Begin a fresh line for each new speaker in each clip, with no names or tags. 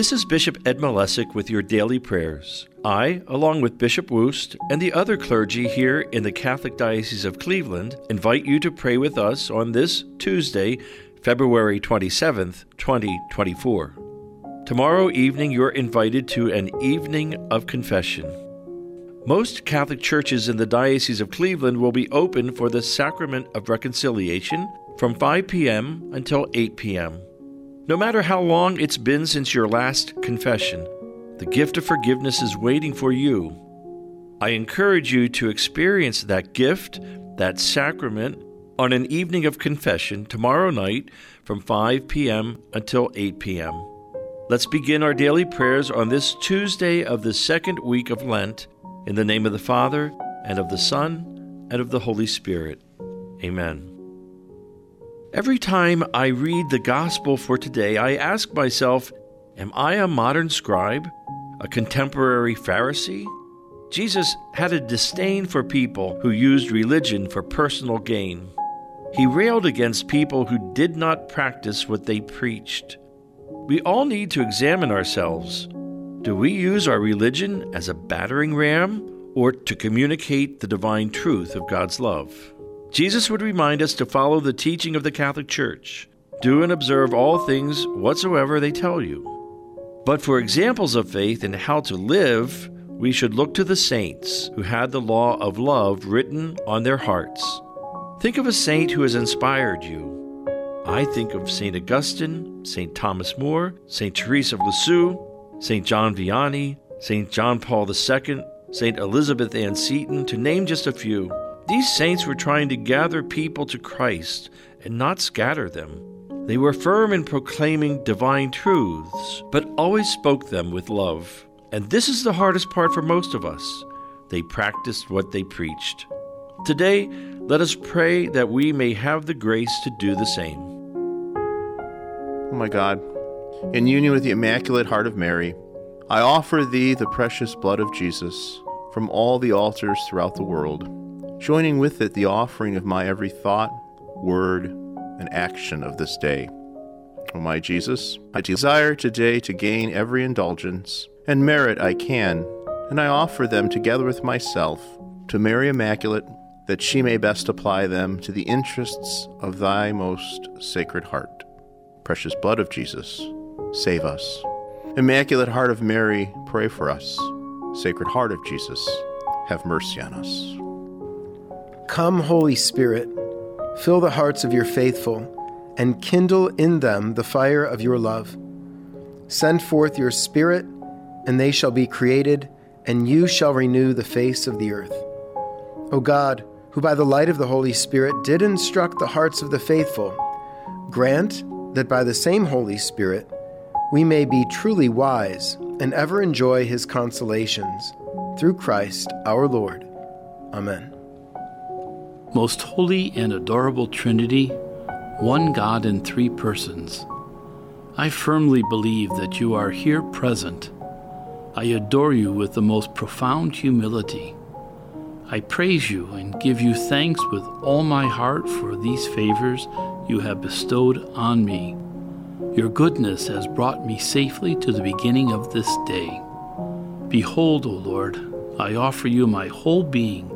This is Bishop Ed Malesic with your daily prayers. I, along with Bishop Woost and the other clergy here in the Catholic Diocese of Cleveland, invite you to pray with us on this Tuesday, February 27th, 2024. Tomorrow evening, you're invited to an evening of confession. Most Catholic churches in the Diocese of Cleveland will be open for the Sacrament of Reconciliation from 5 p.m. until 8 p.m. No matter how long it's been since your last confession, the gift of forgiveness is waiting for you. I encourage you to experience that gift, that sacrament, on an evening of confession tomorrow night from 5 p.m. until 8 p.m. Let's begin our daily prayers on this Tuesday of the second week of Lent in the name of the Father, and of the Son, and of the Holy Spirit. Amen. Every time I read the gospel for today, I ask myself, Am I a modern scribe? A contemporary Pharisee? Jesus had a disdain for people who used religion for personal gain. He railed against people who did not practice what they preached. We all need to examine ourselves. Do we use our religion as a battering ram or to communicate the divine truth of God's love? Jesus would remind us to follow the teaching of the Catholic Church. Do and observe all things whatsoever they tell you. But for examples of faith and how to live, we should look to the saints who had the law of love written on their hearts. Think of a saint who has inspired you. I think of St. Augustine, St. Thomas More, St. Therese of Lisieux, St. John Vianney, St. John Paul II, St. Elizabeth Ann Seton, to name just a few. These saints were trying to gather people to Christ and not scatter them. They were firm in proclaiming divine truths, but always spoke them with love. And this is the hardest part for most of us. They practiced what they preached. Today, let us pray that we may have the grace to do the same.
Oh my God, in union with the Immaculate Heart of Mary, I offer thee the precious blood of Jesus from all the altars throughout the world joining with it the offering of my every thought, word, and action of this day. O oh my Jesus, I desire today to gain every indulgence and merit I can, and I offer them together with myself to Mary Immaculate, that she may best apply them to the interests of thy most sacred heart. Precious blood of Jesus, save us. Immaculate Heart of Mary, pray for us. Sacred Heart of Jesus, have mercy on us.
Come, Holy Spirit, fill the hearts of your faithful, and kindle in them the fire of your love. Send forth your Spirit, and they shall be created, and you shall renew the face of the earth. O God, who by the light of the Holy Spirit did instruct the hearts of the faithful, grant that by the same Holy Spirit we may be truly wise and ever enjoy his consolations. Through Christ our Lord. Amen.
Most holy and adorable Trinity, one God in three persons. I firmly believe that you are here present. I adore you with the most profound humility. I praise you and give you thanks with all my heart for these favors you have bestowed on me. Your goodness has brought me safely to the beginning of this day. Behold, O Lord, I offer you my whole being,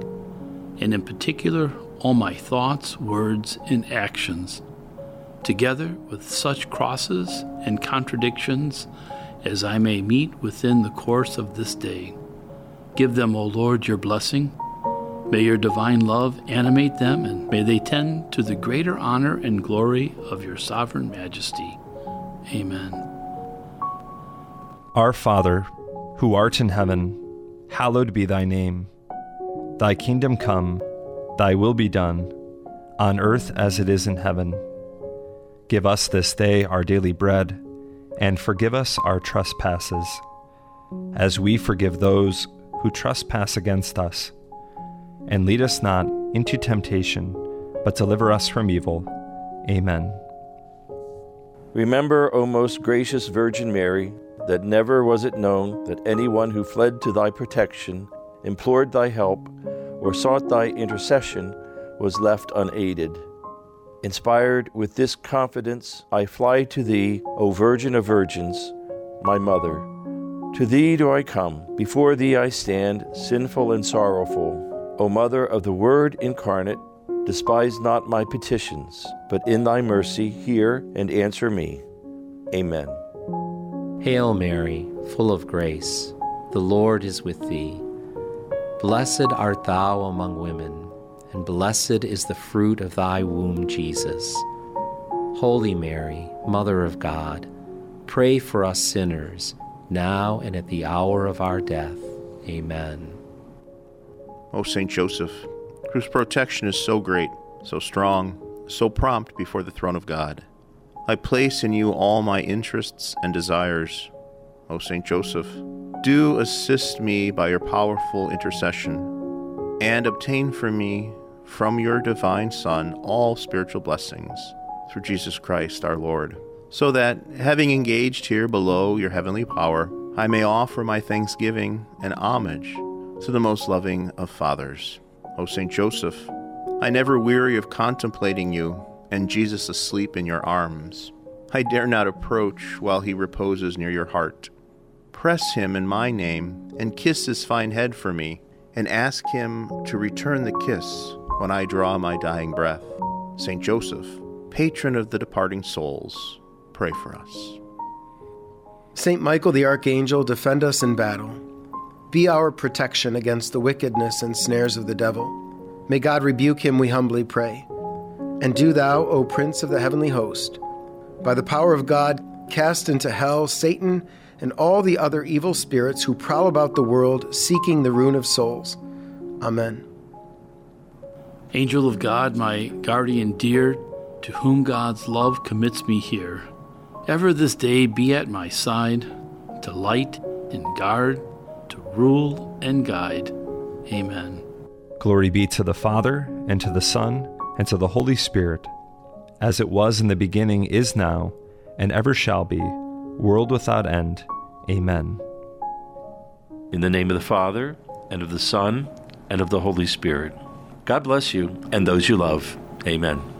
and in particular all my thoughts, words, and actions, together with such crosses and contradictions as I may meet within the course of this day. Give them, O Lord, your blessing. May your divine love animate them, and may they tend to the greater honor and glory of your sovereign majesty. Amen.
Our Father, who art in heaven, hallowed be thy name. Thy kingdom come Thy will be done, on earth as it is in heaven. Give us this day our daily bread, and forgive us our trespasses, as we forgive those who trespass against us. And lead us not into temptation, but deliver us from evil. Amen.
Remember, O most gracious Virgin Mary, that never was it known that anyone who fled to thy protection, implored thy help, or sought thy intercession was left unaided. Inspired with this confidence, I fly to thee, O Virgin of Virgins, my mother. To thee do I come, before thee I stand, sinful and sorrowful. O Mother of the Word incarnate, despise not my petitions, but in thy mercy hear and answer me. Amen.
Hail Mary, full of grace, the Lord is with thee. Blessed art thou among women, and blessed is the fruit of thy womb, Jesus. Holy Mary, Mother of God, pray for us sinners, now and at the hour of our death. Amen.
O Saint Joseph, whose protection is so great, so strong, so prompt before the throne of God, I place in you all my interests and desires. O Saint Joseph, do assist me by your powerful intercession, and obtain for me from your divine Son all spiritual blessings through Jesus Christ our Lord, so that, having engaged here below your heavenly power, I may offer my thanksgiving and homage to the most loving of fathers. O Saint Joseph, I never weary of contemplating you and Jesus asleep in your arms. I dare not approach while he reposes near your heart. Press him in my name and kiss his fine head for me, and ask him to return the kiss when I draw my dying breath. Saint Joseph, patron of the departing souls, pray for us.
Saint Michael the Archangel, defend us in battle. Be our protection against the wickedness and snares of the devil. May God rebuke him, we humbly pray. And do thou, O Prince of the heavenly host, by the power of God, cast into hell Satan and all the other evil spirits who prowl about the world seeking the ruin of souls. Amen.
Angel of God, my guardian dear, to whom God's love commits me here. Ever this day be at my side, to light and guard, to rule and guide. Amen.
Glory be to the Father, and to the Son, and to the Holy Spirit, as it was in the beginning, is now, and ever shall be, world without end. Amen.
In the name of the Father, and of the Son, and of the Holy Spirit. God bless you and those you love. Amen.